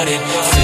started. it